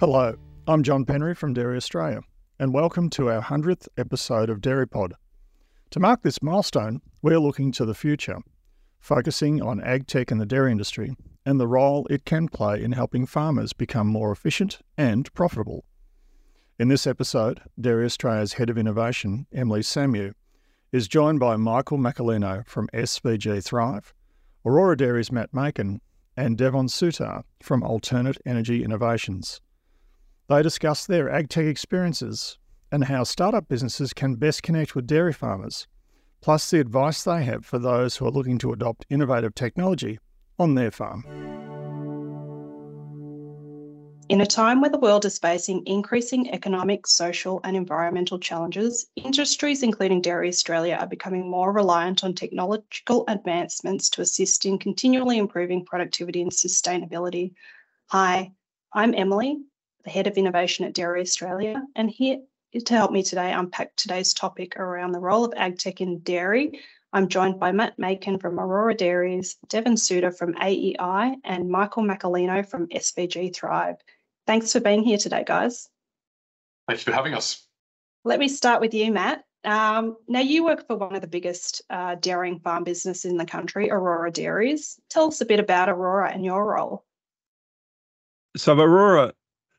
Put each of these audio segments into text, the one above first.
Hello, I'm John Penry from Dairy Australia, and welcome to our 100th episode of Dairy Pod. To mark this milestone, we're looking to the future, focusing on ag tech in the dairy industry and the role it can play in helping farmers become more efficient and profitable. In this episode, Dairy Australia's Head of Innovation, Emily Samyue, is joined by Michael Macolino from SVG Thrive, Aurora Dairy's Matt Makin, and Devon Soutar from Alternate Energy Innovations. They discuss their agtech experiences and how startup businesses can best connect with dairy farmers, plus the advice they have for those who are looking to adopt innovative technology on their farm. In a time where the world is facing increasing economic, social, and environmental challenges, industries including Dairy Australia are becoming more reliant on technological advancements to assist in continually improving productivity and sustainability. Hi, I'm Emily, the Head of Innovation at Dairy Australia, and here to help me today unpack today's topic around the role of agtech in dairy. I'm joined by Matt Makin from Aurora Dairies, Devon Soutar from AEI, and Michael Macolino from SVG Thrive. Thanks for being here today, guys. Thanks for having us. Let me start with you, Matt. Um, now, you work for one of the biggest uh, dairying farm businesses in the country, Aurora Dairies. Tell us a bit about Aurora and your role. So, Aurora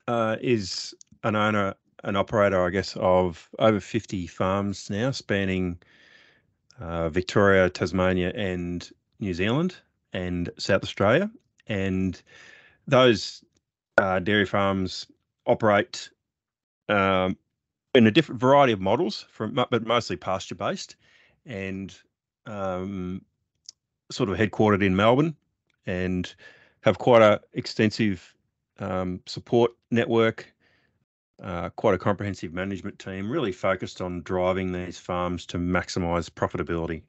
uh, is an owner and operator, I guess, of over 50 farms now, spanning uh, Victoria, Tasmania, and New Zealand and South Australia. And those uh, dairy farms operate um, in a different variety of models, from but mostly pasture based, and um, sort of headquartered in Melbourne, and have quite a extensive um, support network, uh, quite a comprehensive management team, really focused on driving these farms to maximise profitability.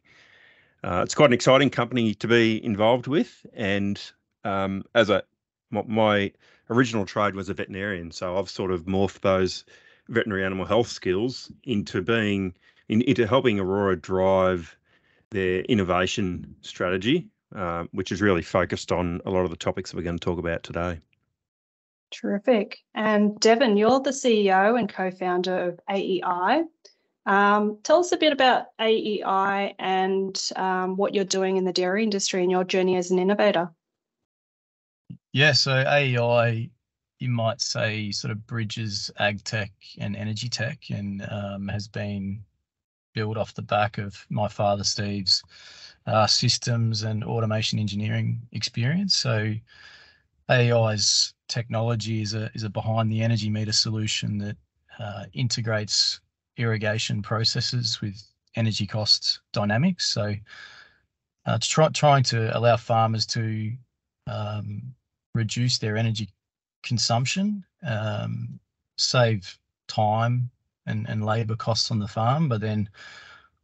Uh, it's quite an exciting company to be involved with, and um, as a my, my original trade was a veterinarian, so I've sort of morphed those veterinary animal health skills into being in, into helping Aurora drive their innovation strategy, uh, which is really focused on a lot of the topics that we're going to talk about today. Terrific. And Devon, you're the CEO and co founder of AEI. Um, tell us a bit about AEI and um, what you're doing in the dairy industry and your journey as an innovator. Yeah, so AEI, you might say, sort of bridges ag tech and energy tech and um, has been built off the back of my father Steve's uh, systems and automation engineering experience. So AEI's technology is a is a behind the energy meter solution that uh, integrates irrigation processes with energy cost dynamics. So uh, try, trying to allow farmers to um, reduce their energy consumption, um, save time and, and labour costs on the farm, but then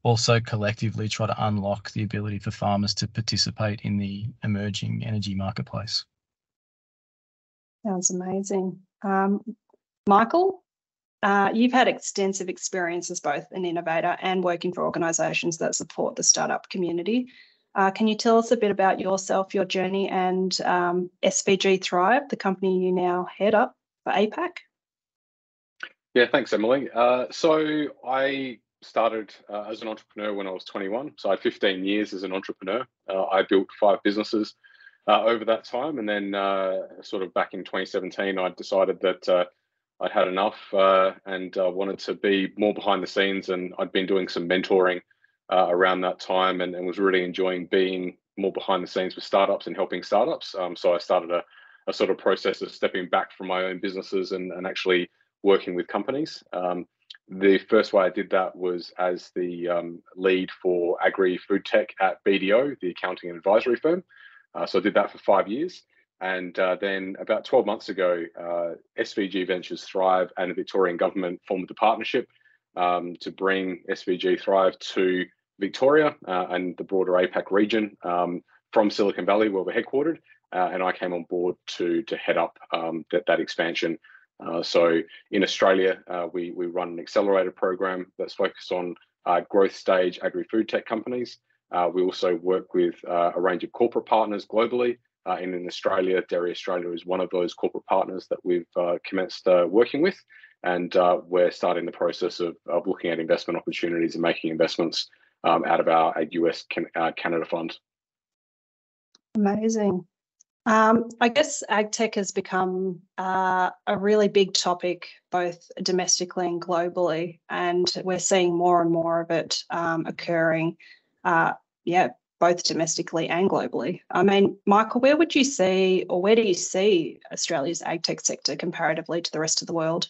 also collectively try to unlock the ability for farmers to participate in the emerging energy marketplace. Sounds amazing. Um, Michael, uh, you've had extensive experience as both an innovator and working for organisations that support the startup community. Uh, can you tell us a bit about yourself, your journey, and um, SVG Thrive, the company you now head up for APAC? Yeah, thanks, Emily. Uh, so I started uh, as an entrepreneur when I was 21. So I had 15 years as an entrepreneur. Uh, I built five businesses uh, over that time. And then, uh, sort of back in 2017, I decided that uh, I'd had enough uh, and wanted to be more behind the scenes. And I'd been doing some mentoring uh, around that time and, and, was really enjoying being more behind the scenes with startups and helping startups. Um, so I started a, a, sort of process of stepping back from my own businesses and, and actually working with companies. Um, the first way I did that was as the um, lead for agri food tech at BDO, the accounting and advisory firm. Uh, so I did that for five years. And uh, then about 12 months ago, uh, SVG Ventures Thrive and the Victorian government formed a partnership um, to bring SVG Thrive to Victoria uh, and the broader APAC region um, from Silicon Valley, where we're headquartered. Uh, and I came on board to to head up um, that that expansion. Uh, so in Australia, we we run an accelerator program that's focused on growth stage agri food tech companies. Uh, we also work with a range of corporate partners globally uh, in, in Australia. Dairy Australia is one of those corporate partners that we've uh, commenced uh, working with, and uh, we're starting the process of, of looking at investment opportunities and making investments um, out of our US can, uh, Canada fund. Amazing. Um, I guess ag tech has become uh, a really big topic, both domestically and globally, and we're seeing more and more of it um, occurring. Uh, yeah, both domestically and globally. I mean, Michael, where would you see, or where do you see Australia's ag tech sector comparatively to the rest of the world?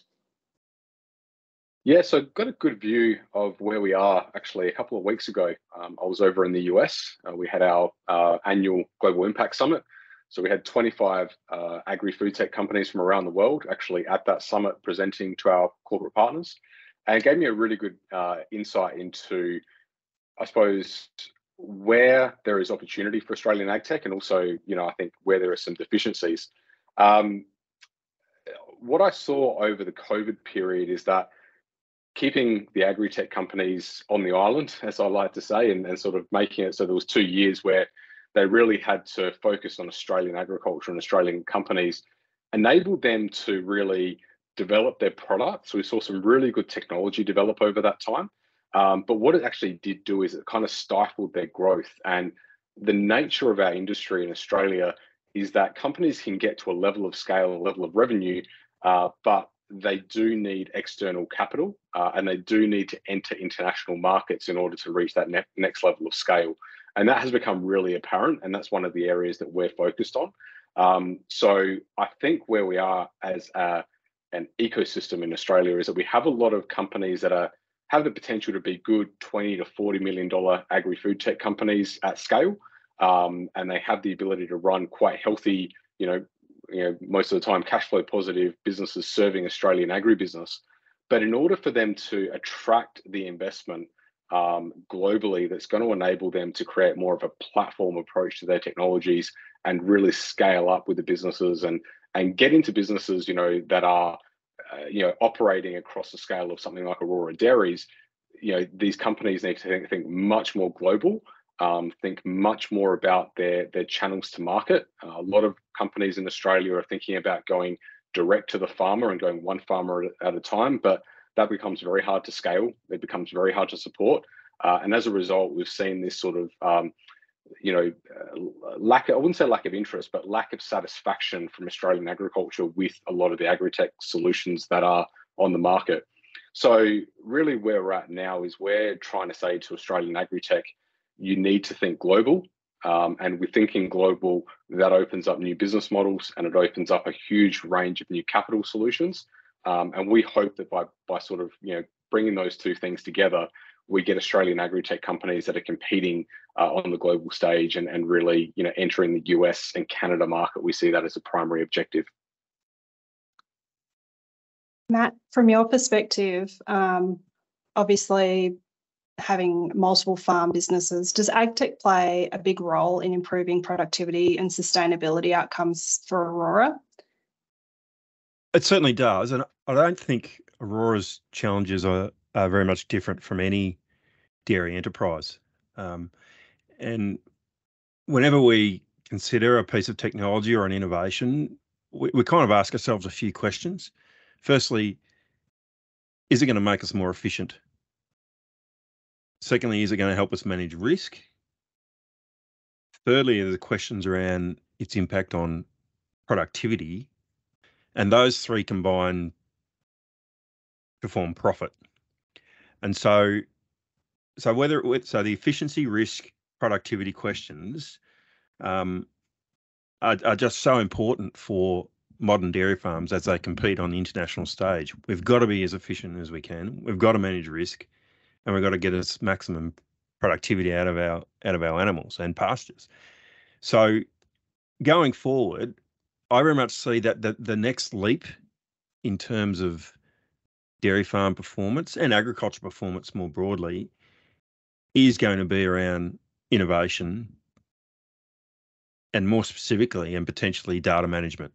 Yeah, so got a good view of where we are. Actually, a couple of weeks ago, um, I was over in the US. Uh, we had our uh, annual Global Impact Summit. So we had 25 uh, agri-food tech companies from around the world actually at that summit presenting to our corporate partners, and it gave me a really good uh, insight into, I suppose, where there is opportunity for Australian ag tech, and also, you know, I think where there are some deficiencies. Um, what I saw over the COVID period is that keeping the agri-tech companies on the island, as I like to say, and, and sort of making it so there was two years where they really had to focus on Australian agriculture and Australian companies, enabled them to really develop their products. We saw some really good technology develop over that time. Um, but what it actually did do is it kind of stifled their growth. And the nature of our industry in Australia is that companies can get to a level of scale and level of revenue, uh, but they do need external capital uh, and they do need to enter international markets in order to reach that ne- next level of scale. And that has become really apparent. And that's one of the areas that we're focused on. Um, so I think where we are as a, an ecosystem in Australia is that we have a lot of companies that are have the potential to be good 20 to 40 million dollar agri-food tech companies at scale. Um, and they have the ability to run quite healthy, you know, you know, most of the time cash flow positive businesses serving Australian agribusiness. But in order for them to attract the investment um, globally, that's going to enable them to create more of a platform approach to their technologies and really scale up with the businesses and and get into businesses, you know, that are, uh, you know, operating across the scale of something like Aurora Dairies. You know, these companies need to think, think much more global um, think much more about their their channels to market. Uh, a lot of companies in Australia are thinking about going direct to the farmer and going one farmer at a time, but that becomes very hard to scale. It becomes very hard to support, uh, and as a result, we've seen this sort of um, you know, uh, lack, I wouldn't say lack of interest, but lack of satisfaction from Australian agriculture with a lot of the agri-tech solutions that are on the market. So really where we're at now is we're trying to say to Australian agri-tech, you need to think global. Um, and with thinking global, that opens up new business models and it opens up a huge range of new capital solutions. Um, and we hope that by by sort of you know bringing those two things together, we get Australian agri-tech companies that are competing uh, on the global stage and, and really you know entering the US and Canada market. We see that as a primary objective. Matt, from your perspective, um, obviously having multiple farm businesses, does AgTech play a big role in improving productivity and sustainability outcomes for Aurora? It certainly does. And I don't think Aurora's challenges are, are very much different from any dairy enterprise. Um, and whenever we consider a piece of technology or an innovation, we, we kind of ask ourselves a few questions. Firstly, is it going to make us more efficient? Secondly, is it going to help us manage risk? Thirdly, are the questions around its impact on productivity. And those three combined to form profit. And so, so whether it, so the efficiency, risk, productivity questions um, are, are just so important for modern dairy farms as they compete on the international stage. We've got to be as efficient as we can. We've got to manage risk, and we've got to get as maximum productivity out of our out of our animals and pastures. So going forward, I very much see that the, the next leap in terms of dairy farm performance and agriculture performance more broadly is going to be around innovation and more specifically and potentially data management.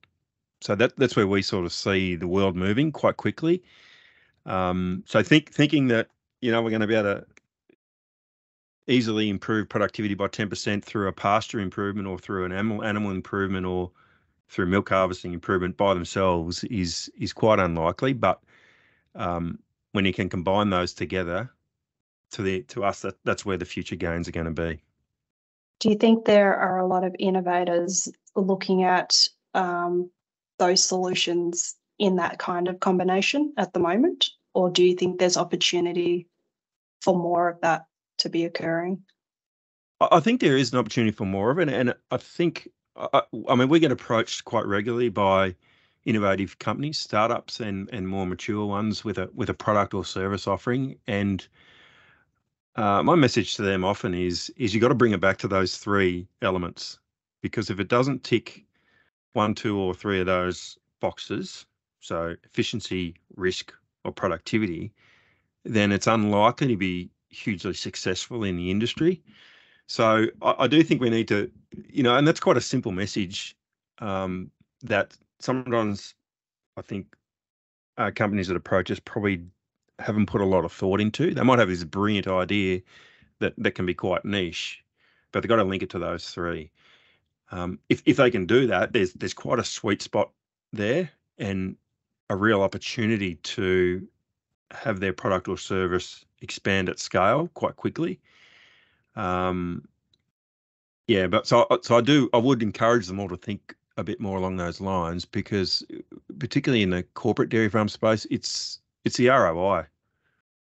So that that's where we sort of see the world moving quite quickly. Um, so think thinking that you know, we're going to be able to easily improve productivity by 10% through a pasture improvement or through an animal animal improvement or through milk harvesting improvement by themselves is is quite unlikely. But um, when you can combine those together, to the to us that that's where the future gains are going to be. Do you think there are a lot of innovators looking at um, those solutions in that kind of combination at the moment, or do you think there's opportunity for more of that to be occurring? I think there is an opportunity for more of it, and I think I, I mean we get approached quite regularly by innovative companies, startups, and and more mature ones with a with a product or service offering, and uh, my message to them often is is you got to bring it back to those three elements because if it doesn't tick one, two, or three of those boxes, so efficiency, risk, or productivity, then it's unlikely to be hugely successful in the industry. So I, I do think we need to, you know, and that's quite a simple message um, that sometimes I think uh, companies that approach us probably haven't put a lot of thought into. They might have this brilliant idea that that can be quite niche, but they've got to link it to those three. Um, if if they can do that, there's there's quite a sweet spot there and a real opportunity to have their product or service expand at scale quite quickly. Um, yeah, but so so I do I would encourage them all to think a bit more along those lines because particularly in the corporate dairy farm space, it's it's the ROI.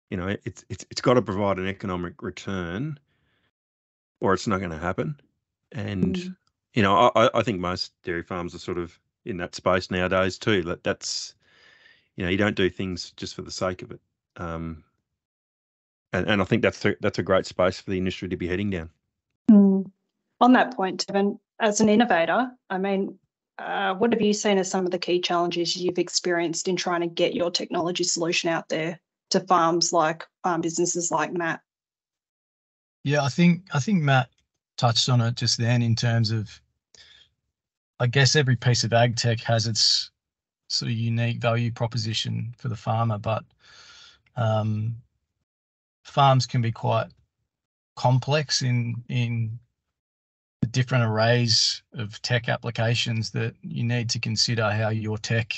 You know, it's it's it's got to provide an economic return, or it's not going to happen. And mm. you know, I, I think most dairy farms are sort of in that space nowadays too. That that's you know, you don't do things just for the sake of it. Um, and, and I think that's a, that's a great space for the industry to be heading down. Mm. On that point, Devon, as an innovator, I mean, uh, what have you seen as some of the key challenges you've experienced in trying to get your technology solution out there to farms like farm businesses like Matt? Yeah, I think I think Matt touched on it just then in terms of I guess every piece of ag tech has its sort of unique value proposition for the farmer, but um, farms can be quite complex in in the different arrays of tech applications that you need to consider how your tech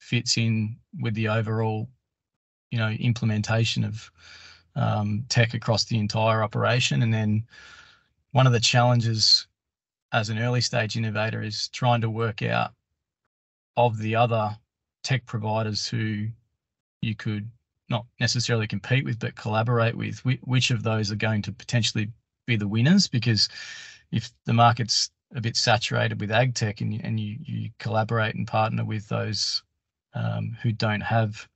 fits in with the overall, you know, implementation of um, tech across the entire operation. And then one of the challenges as an early stage innovator is trying to work out of the other tech providers who you could not necessarily compete with, but collaborate with, which of those are going to potentially be the winners because if the market's a bit saturated with ag tech and you, and you, you collaborate and partner with those um, who don't have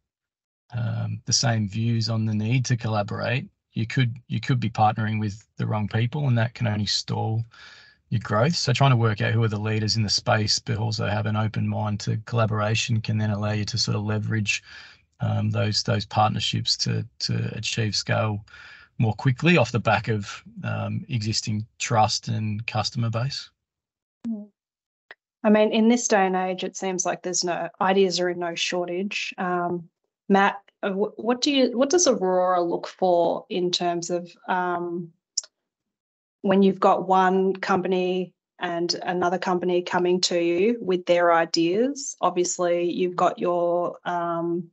um, the same views on the need to collaborate, you could you could be partnering with the wrong people, and that can only stall your growth. So trying to work out who are the leaders in the space, but also have an open mind to collaboration can then allow you to sort of leverage um, those those partnerships to to achieve scale more quickly off the back of um, existing trust and customer base? I mean, in this day and age, it seems like there's no ideas are in no shortage. Um, Matt, uh, what do you what does Aurora look for in terms of um, when you've got one company and another company coming to you with their ideas? Obviously, you've got your um,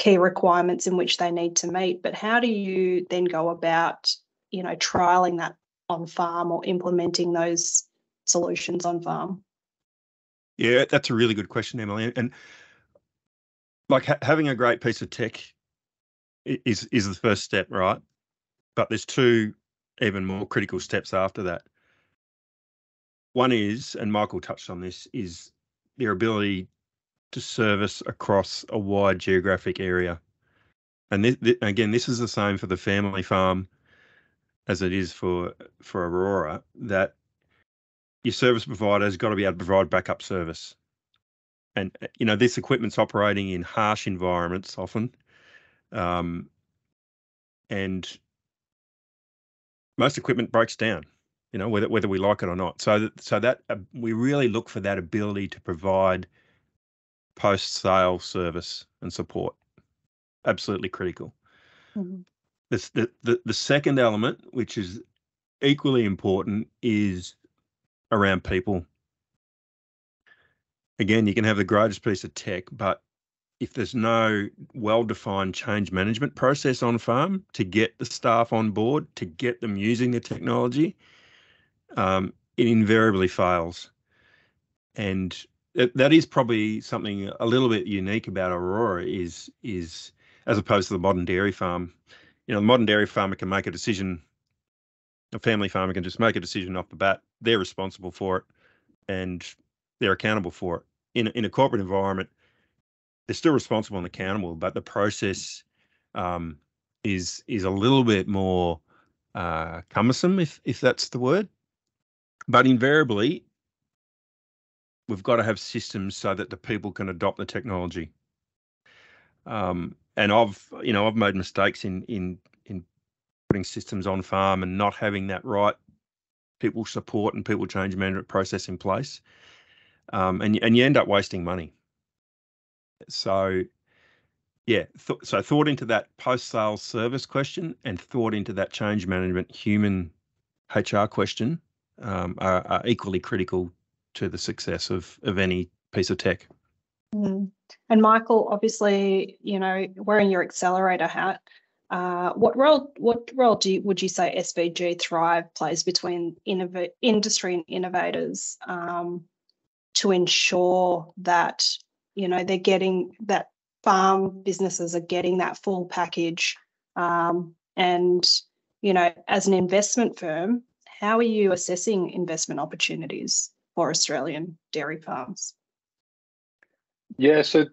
key requirements in which they need to meet. But how do you then go about, you know, trialing that on farm or implementing those solutions on farm? Yeah, that's a really good question, Emily. And like ha- having a great piece of tech is is the first step, right? But there's two even more critical steps after that. One is, and Michael touched on this, is their ability to service across a wide geographic area. And this, this, again, this is the same for the family farm as it is for for Aurora. That your service provider has got to be able to provide backup service. And you know this equipment's operating in harsh environments often, um, and most equipment breaks down. You know whether whether we like it or not. So so that uh, we really look for that ability to provide post sale service and support. Absolutely critical. Mm-hmm. the, the, the second element, which is equally important, is around people. Again, you can have the greatest piece of tech, but if there's no well-defined change management process on farm to get the staff on board, to get them using the technology, um, it invariably fails. And that is probably something a little bit unique about Aurora is is as opposed to the modern dairy farm. You know, the modern dairy farmer can make a decision. A family farmer can just make a decision off the bat. They're responsible for it, and they're accountable for it. In in a corporate environment, they're still responsible and accountable, but the process um, is is a little bit more uh, cumbersome, if if that's the word. But invariably, we've got to have systems so that the people can adopt the technology. Um, and I've, you know, I've made mistakes in in in putting systems on farm and not having that right people support and people change management process in place, um, and and you end up wasting money. So, yeah, th- so thought into that post sales service question and thought into that change management human HR question um, are, are equally critical to the success of of any piece of tech. Mm. And Michael, obviously, you know, wearing your accelerator hat, uh, what role what role do you, would you say SVG Thrive plays between innov- industry and innovators um, to ensure that you know they're getting that farm businesses are getting that full package um, and you know as an investment firm how are you assessing investment opportunities for Australian dairy farms? Yeah, so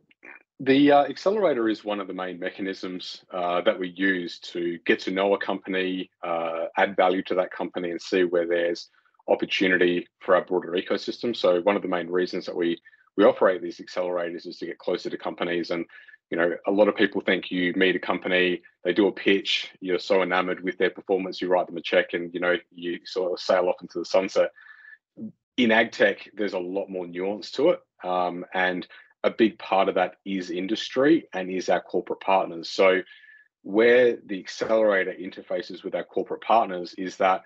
the uh, accelerator is one of the main mechanisms uh, that we use to get to know a company, uh, add value to that company, and see where there's opportunity for our broader ecosystem. So one of the main reasons that we we operate these accelerators is to get closer to companies. And you know, a lot of people think you meet a company, they do a pitch, you're so enamored with their performance, you write them a check, and you know, you sort of sail off into the sunset in ag tech, there's a lot more nuance to it. Um, and a big part of that is industry and is our corporate partners. So, where the accelerator interfaces with our corporate partners is that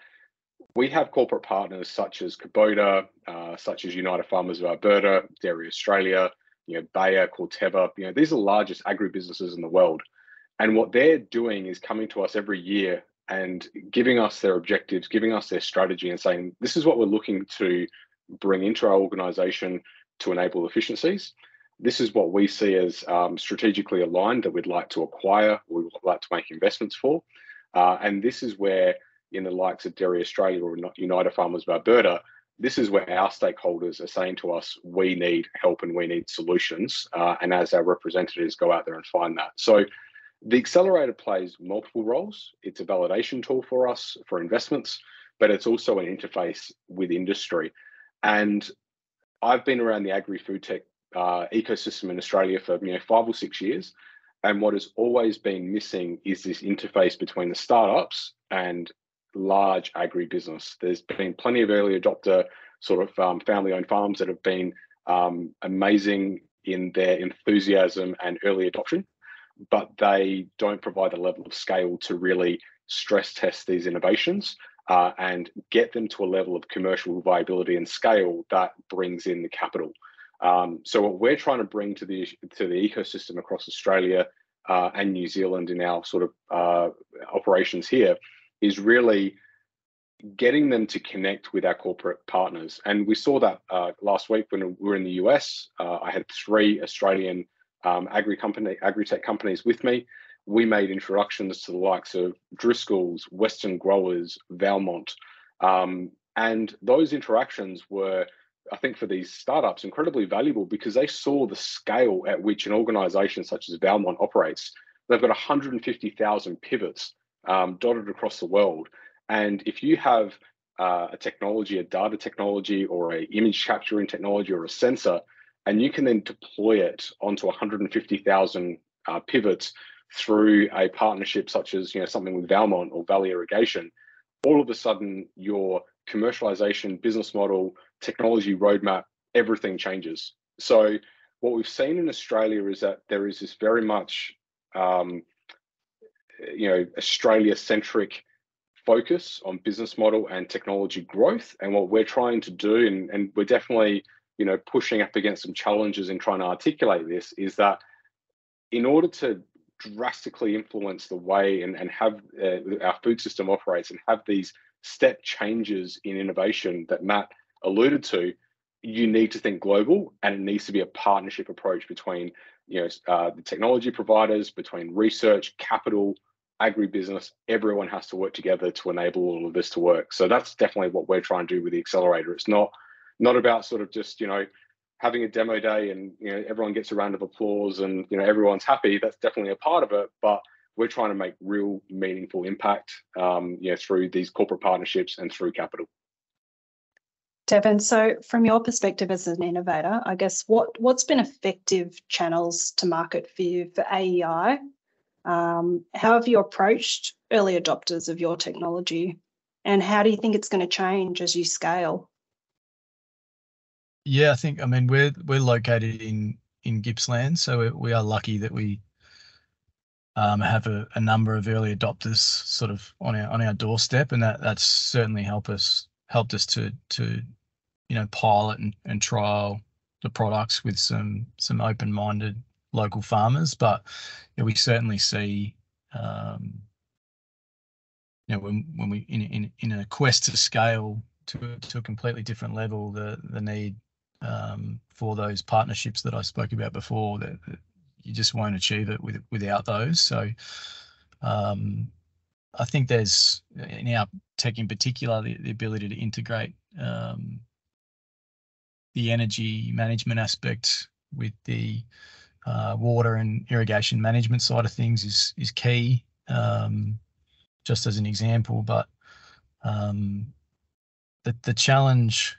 we have corporate partners such as Kubota, uh, such as United Farmers of Alberta, Dairy Australia, you know, Bayer, Corteva. You know, these are the largest agribusinesses in the world. And what they're doing is coming to us every year and giving us their objectives, giving us their strategy, and saying, this is what we're looking to bring into our organization to enable efficiencies. This is what we see as um, strategically aligned that we'd like to acquire, we'd like to make investments for. Uh, and this is where, in the likes of Dairy Australia or United Farmers of Alberta, this is where our stakeholders are saying to us, we need help and we need solutions. Uh, and as our representatives go out there and find that. So the accelerator plays multiple roles. It's a validation tool for us for investments, but it's also an interface with industry. And I've been around the agri food tech uh, ecosystem in Australia for you know five or six years, and what has always been missing is this interface between the startups and large agribusiness. There's been plenty of early adopter sort of um, family-owned farms that have been um, amazing in their enthusiasm and early adoption but they don't provide the level of scale to really stress test these innovations uh, and get them to a level of commercial viability and scale that brings in the capital. Um, so what we're trying to bring to the to the ecosystem across Australia uh, and New Zealand in our sort of uh, operations here is really getting them to connect with our corporate partners. And we saw that uh, last week when we were in the US. Uh, I had three Australian um, agri company, agri-tech companies with me. We made introductions to the likes of Driscoll's, Western Growers, Valmont, um, and those interactions were, I think, for these startups, incredibly valuable because they saw the scale at which an organization such as Valmont operates. They've got 150,000 pivots um, dotted across the world, and if you have uh, a technology, a data technology, or a image capturing technology, or a sensor and you can then deploy it onto 150,000 uh, pivots through a partnership such as you know something with Valmont or Valley Irrigation, all of a sudden your commercialization, business model, technology roadmap, everything changes. So what we've seen in Australia is that there is this very much um, you know Australia centric focus on business model and technology growth. And what we're trying to do, and, and we're definitely you know pushing up against some challenges in trying to articulate this, is that in order to drastically influence the way and, and have uh, our food system operates and have these step changes in innovation that Matt alluded to, you need to think global and it needs to be a partnership approach between you know uh, the technology providers between research capital agribusiness. Everyone has to work together to enable all of this to work. So that's definitely what we're trying to do with the accelerator. It's not not about sort of just you know having a demo day and you know everyone gets a round of applause and you know everyone's happy that's definitely a part of it but we're trying to make real meaningful impact um, you know through these corporate partnerships and through capital Devon, so from your perspective as an innovator, I guess what what's been effective channels to market for you for AEI? Um, how have you approached early adopters of your technology, and how do you think it's going to change as you scale? Yeah, I think I mean we're we're located in in Gippsland, so we are lucky that we um, have a, a, number of early adopters sort of on our on our doorstep, and that that's certainly helped us helped us to to you know pilot and, and trial the products with some some open-minded local farmers. But know, we certainly see um, you know when when we in, in in a quest to scale to to a completely different level the the need um, for those partnerships that I spoke about before that, that, you just won't achieve it with, without those so um, I think there's in our tech in particular the, the ability to integrate um, the energy management aspect with the uh, water and irrigation management side of things is is key. Um, just as an example, but um, the the challenge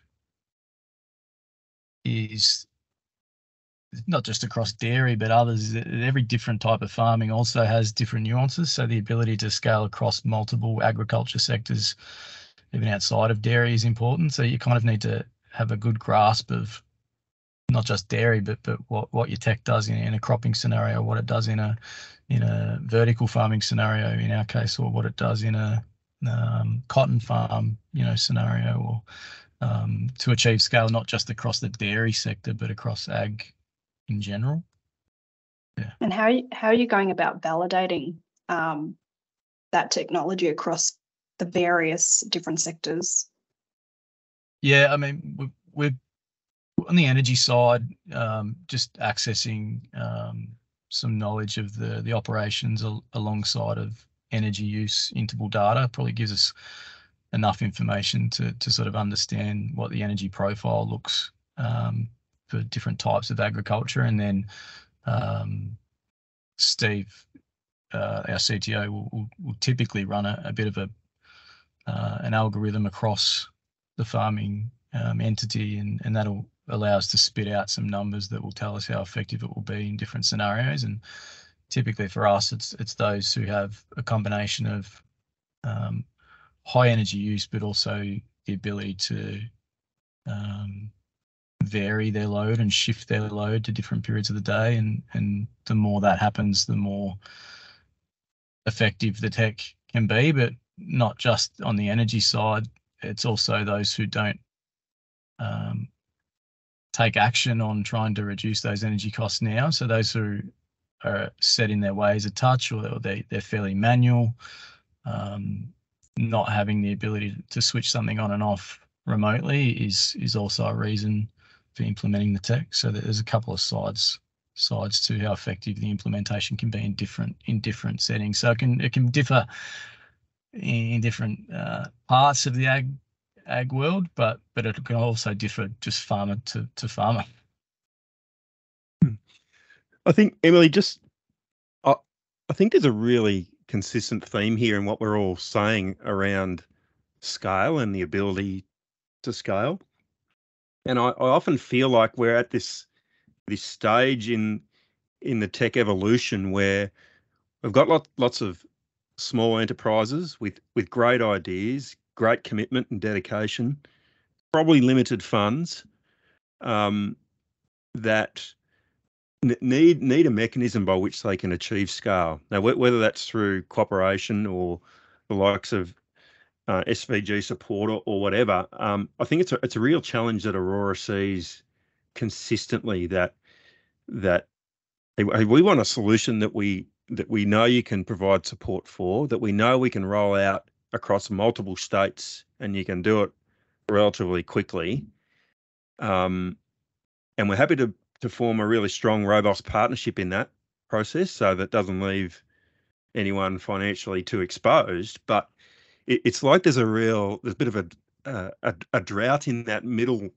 is not just across dairy, but others. Every different type of farming also has different nuances. So the ability to scale across multiple agriculture sectors, even outside of dairy, is important. So you kind of need to have a good grasp of not just dairy, but but what, what your tech does in, in a cropping scenario, what it does in a in a vertical farming scenario, in our case, or what it does in a um, cotton farm, you know, scenario, or um, to achieve scale not just across the dairy sector, but across ag in general. Yeah. And how are you, how are you going about validating um, that technology across the various different sectors? Yeah, I mean, we're, we're on the energy side, um, just accessing um, some knowledge of the the operations al- alongside of energy use interval data probably gives us enough information to to sort of understand what the energy profile looks um, for different types of agriculture. And then um, Steve, uh, our CTO, will, will, will, typically run a, a bit of a uh, an algorithm across the farming um, entity, and, and that'll allow us to spit out some numbers that will tell us how effective it will be in different scenarios. And typically for us, it's it's those who have a combination of um, high energy use, but also the ability to um, vary their load and shift their load to different periods of the day. And, and the more that happens, the more effective the tech can be, but not just on the energy side. It's also those who don't um, take action on trying to reduce those energy costs now. So those who are set in their ways a touch or they, they're fairly manual, um, not having the ability to switch something on and off remotely is is also a reason for implementing the tech. So there's a couple of sides sides to how effective the implementation can be in different in different settings. So it can it can differ in different uh, parts of the ag ag world, but but it can also differ just farmer to to farmer. I think Emily, just I I think there's a really consistent theme here in what we're all saying around scale and the ability to scale. And I, I often feel like we're at this this stage in in the tech evolution where we've got lot, lots of small enterprises with with great ideas, great commitment and dedication, probably limited funds um, that need need a mechanism by which they can achieve scale. Now, whether that's through cooperation or the likes of uh, SVG support or, or whatever, um, I think it's a it's a real challenge that Aurora sees consistently. That that we want a solution that we that we know you can provide support for, that we know we can roll out across multiple states, and you can do it relatively quickly. Um, and we're happy to to form a really strong, robust partnership in that process, so that doesn't leave anyone financially too exposed. But it, it's like there's a real there's a bit of a uh, a, a drought in that middle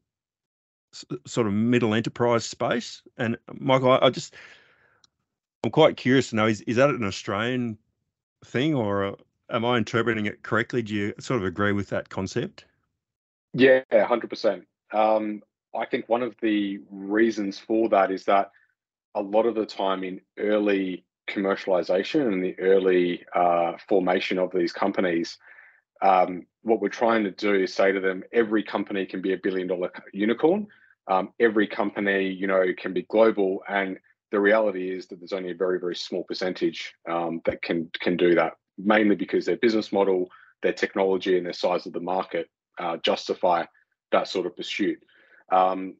sort of middle enterprise space. And Michael, I, I just I'm quite curious to know is is that an Australian thing or uh, am I interpreting it correctly? Do you sort of agree with that concept? Yeah, hundred um, percent. I think one of the reasons for that is that a lot of the time in early commercialization and the early uh, formation of these companies, um, what we're trying to do is say to them, every company can be a billion dollar unicorn. Um, every company, you know, can be global, and the reality is that there's only a very, very small percentage um, that can can do that. Mainly because their business model, their technology, and their size of the market uh, justify that sort of pursuit. Um,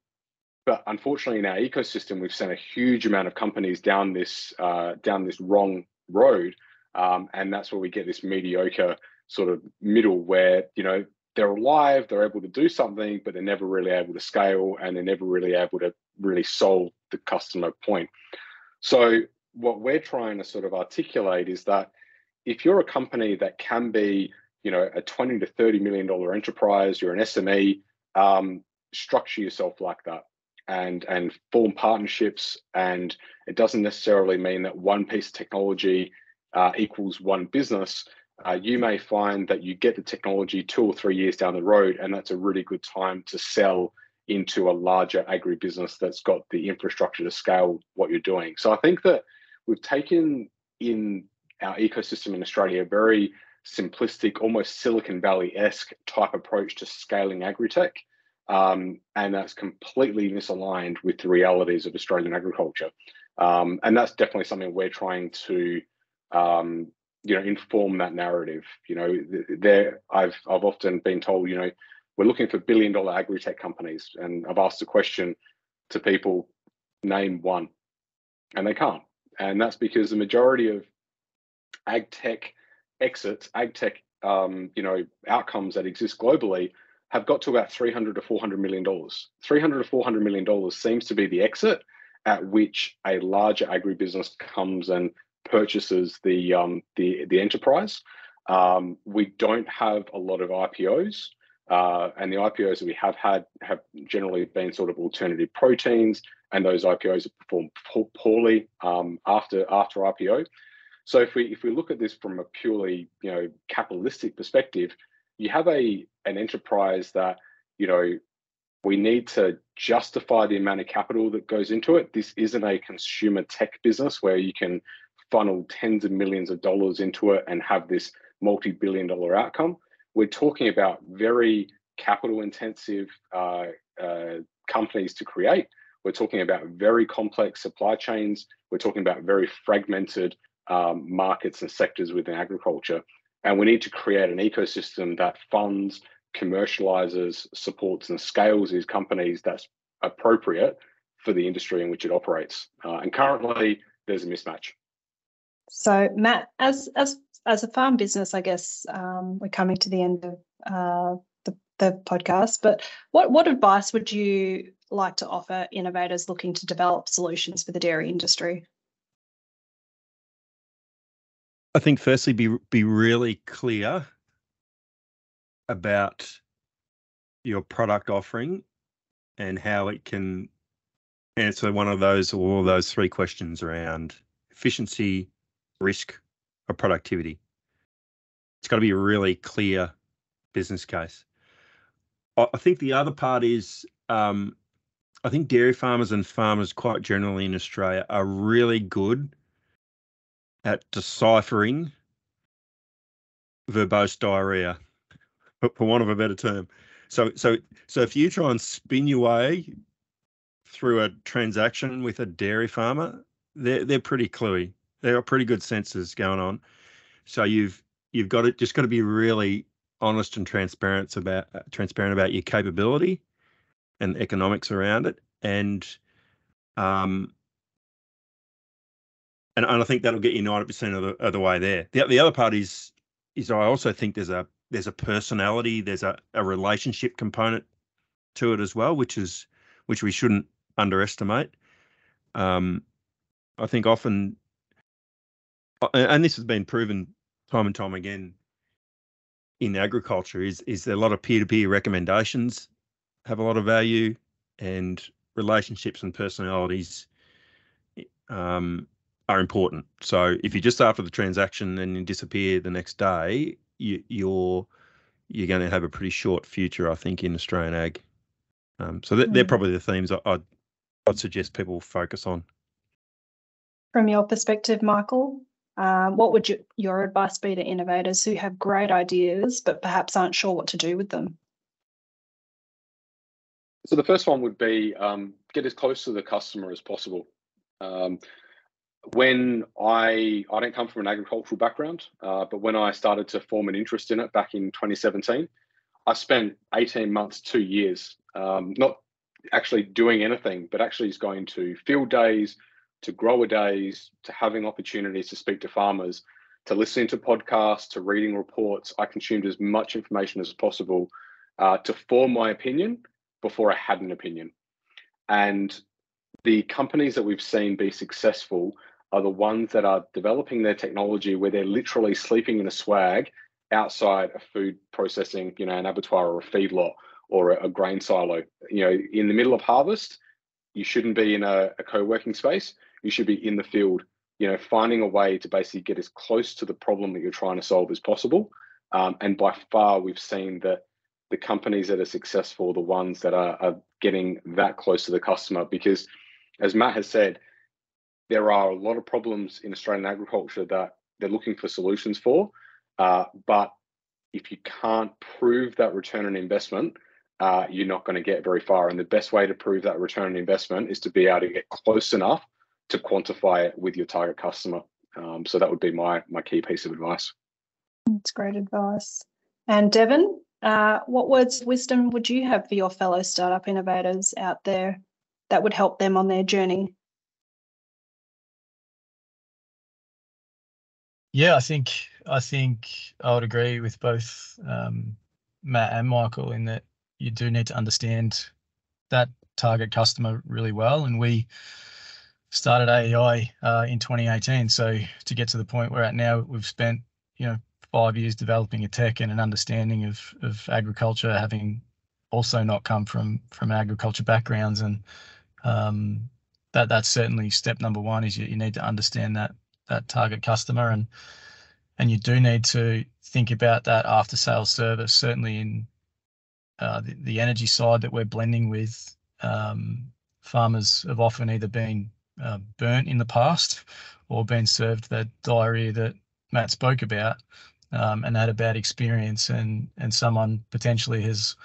but unfortunately, in our ecosystem, we've sent a huge amount of companies down this uh, down this wrong road, um, and that's where we get this mediocre sort of middle where you know they're alive, they're able to do something, but they're never really able to scale, and they're never really able to really solve the customer point. So what we're trying to sort of articulate is that if you're a company that can be, you know, a 20 to 30 million dollar enterprise, you're an SME, um, structure yourself like that and and form partnerships. And it doesn't necessarily mean that one piece of technology uh, equals one business. Uh, you may find that you get the technology two or three years down the road and that's a really good time to sell into a larger agribusiness that's got the infrastructure to scale what you're doing. So i think that we've taken in our ecosystem in australia a very simplistic almost silicon valley-esque type approach to scaling agri-tech um, and that's completely misaligned with the realities of Australian agriculture. Um, and that's definitely something we're trying to, um, you know, inform that narrative. You know, there I've I've often been told, you know, we're looking for billion dollar agri tech companies, and I've asked the question to people, name one, and they can't. And that's because the majority of ag tech exits, ag tech, um, you know, outcomes that exist globally have got to about 300 to 400 million dollars. 300 to 400 million dollars seems to be the exit at which a larger agribusiness comes and purchases the um, the the enterprise. Um, we don't have a lot of IPOs, uh, and the IPOs that we have had have generally been sort of alternative proteins, and those IPOs have performed poorly um, after after IPO. So if we if we look at this from a purely you know capitalistic perspective, you have a an enterprise that you know we need to justify the amount of capital that goes into it. This isn't a consumer tech business where you can funnel tens of millions of dollars into it and have this multi-billion dollar outcome. We're talking about very capital intensive uh, uh, companies to create. We're talking about very complex supply chains. We're talking about very fragmented um, markets and sectors within agriculture. And we need to create an ecosystem that funds, commercializes, supports, and scales these companies that's appropriate for the industry in which it operates. Uh, and currently, there's a mismatch. So, Matt, as as as a farm business, I guess um, we're coming to the end of uh, the, the podcast. But what what advice would you like to offer innovators looking to develop solutions for the dairy industry? I think firstly be be really clear about your product offering and how it can answer one of those or all those three questions around efficiency, risk, or productivity. It's got to be a really clear business case. I think the other part is um, I think dairy farmers and farmers quite generally in Australia are really good at deciphering verbose diarrhea, for want of a better term. So, so, so if you try and spin your way through a transaction with a dairy farmer, they're they're pretty cluey. There are pretty good senses going on. So you've you've got to just got to be really honest and transparent about transparent about your capability and economics around it, and um, and, and I think that'll get you ninety percent of the of the way there. The the other part is is I also think there's a there's a personality, there's a, a relationship component to it as well, which is which we shouldn't underestimate. Um, I think often, and this has been proven time and time again in agriculture, is is a lot of peer to peer recommendations have a lot of value, and relationships and personalities um, are important. So if you're just after the transaction and you disappear the next day, you, you're you're going to have a pretty short future, I think, in Australian ag. Um, so they're, mm. they're probably the themes I, I'd I'd suggest people focus on. From your perspective, Michael, um, what would you, your advice be to innovators who have great ideas but perhaps aren't sure what to do with them? So the first one would be um, get as close to the customer as possible. Um, when I I don't come from an agricultural background, uh, but when I started to form an interest in it back in 2017, I spent 18 months, two years, um, not actually doing anything, but actually going to field days, to grower days, to having opportunities to speak to farmers, to listening to podcasts, to reading reports. I consumed as much information as possible uh, to form my opinion before I had an opinion. And the companies that we've seen be successful are the ones that are developing their technology where they're literally sleeping in a swag outside a food processing, you know, an abattoir or a feedlot or a, a grain silo. You know, in the middle of harvest, you shouldn't be in a, a co-working space. You should be in the field, you know, finding a way to basically get as close to the problem that you're trying to solve as possible. Um, and by far, we've seen that the companies that are successful, the ones that are, are getting that close to the customer, because as Matt has said, there are a lot of problems in Australian agriculture that they're looking for solutions for. Uh, but if you can't prove that return on investment, uh, you're not going to get very far. And the best way to prove that return on investment is to be able to get close enough to quantify it with your target customer. Um, so that would be my my key piece of advice. That's great advice. And Devon, uh, what words of wisdom would you have for your fellow startup innovators out there that would help them on their journey? Yeah, I think I think I would agree with both um, Matt and Michael in that you do need to understand that target customer really well. And we started AEI uh, in 2018. So to get to the point we're at now, we've spent you know five years developing a tech and an understanding of of agriculture, having also not come from from agriculture backgrounds, and um, that that's certainly step number one. Is you, you need to understand that that target customer and and you do need to think about that after sales service certainly in uh, the, the, energy side that we're blending with um, farmers have often either been uh, burnt in the past or been served that diarrhea that Matt spoke about um, and had a bad experience and and someone potentially has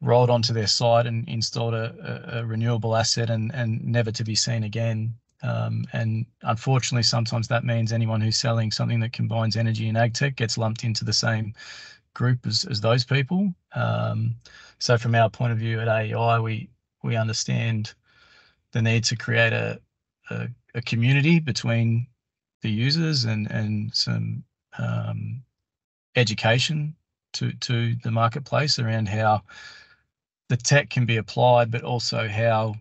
rolled onto their site and installed a, a, a renewable asset and and never to be seen again um, and unfortunately, sometimes that means anyone who's selling something that combines energy and ag tech gets lumped into the same group as, as those people. Um, so from our point of view at AEI, we we understand the need to create a, a, a community between the users and and some um, education to to the marketplace around how the tech can be applied, but also how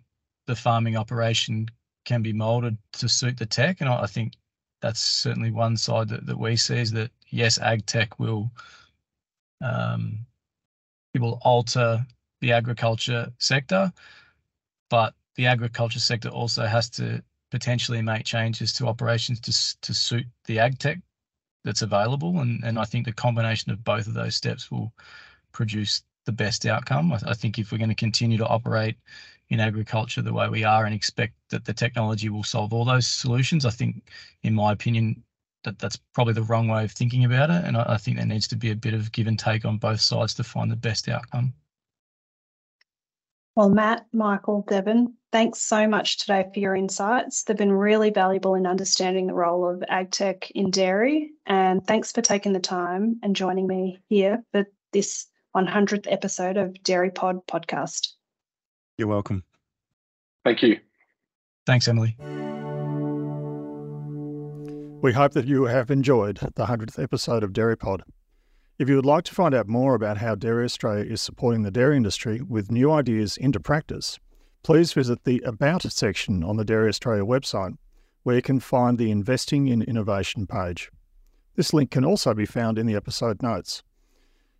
the farming operation can be molded to suit the tech. And I think that's certainly one side that, that we see is that yes, ag tech will um, it will alter the agriculture sector, but the agriculture sector also has to potentially make changes to operations to to suit the ag tech that's available. And and I think the combination of both of those steps will produce the best outcome. I, I think if we're going to continue to operate in agriculture the way we are and expect that the technology will solve all those solutions. I think, in my opinion, that that's probably the wrong way of thinking about it. And I, I think there needs to be a bit of give and take on both sides to find the best outcome. Well, Matt, Michael, Devon, thanks so much today for your insights. They've been really valuable in understanding the role of AgTech in dairy. And thanks for taking the time and joining me here for this 100th episode of Dairy Pod podcast. You're welcome. Thank you. Thanks, Emily. We hope that you have enjoyed the 100th episode of Dairy Pod. If you would like to find out more about how Dairy Australia is supporting the dairy industry with new ideas into practice, please visit the About section on the Dairy Australia website, where you can find the Investing in Innovation page. This link can also be found in the episode notes.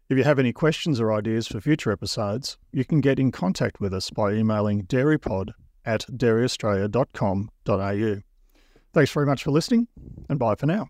If you have any questions or ideas for future episodes, you can get in contact with us by emailing dairypod at dairyaustralia.com.au. Thanks very much for listening, and bye for now.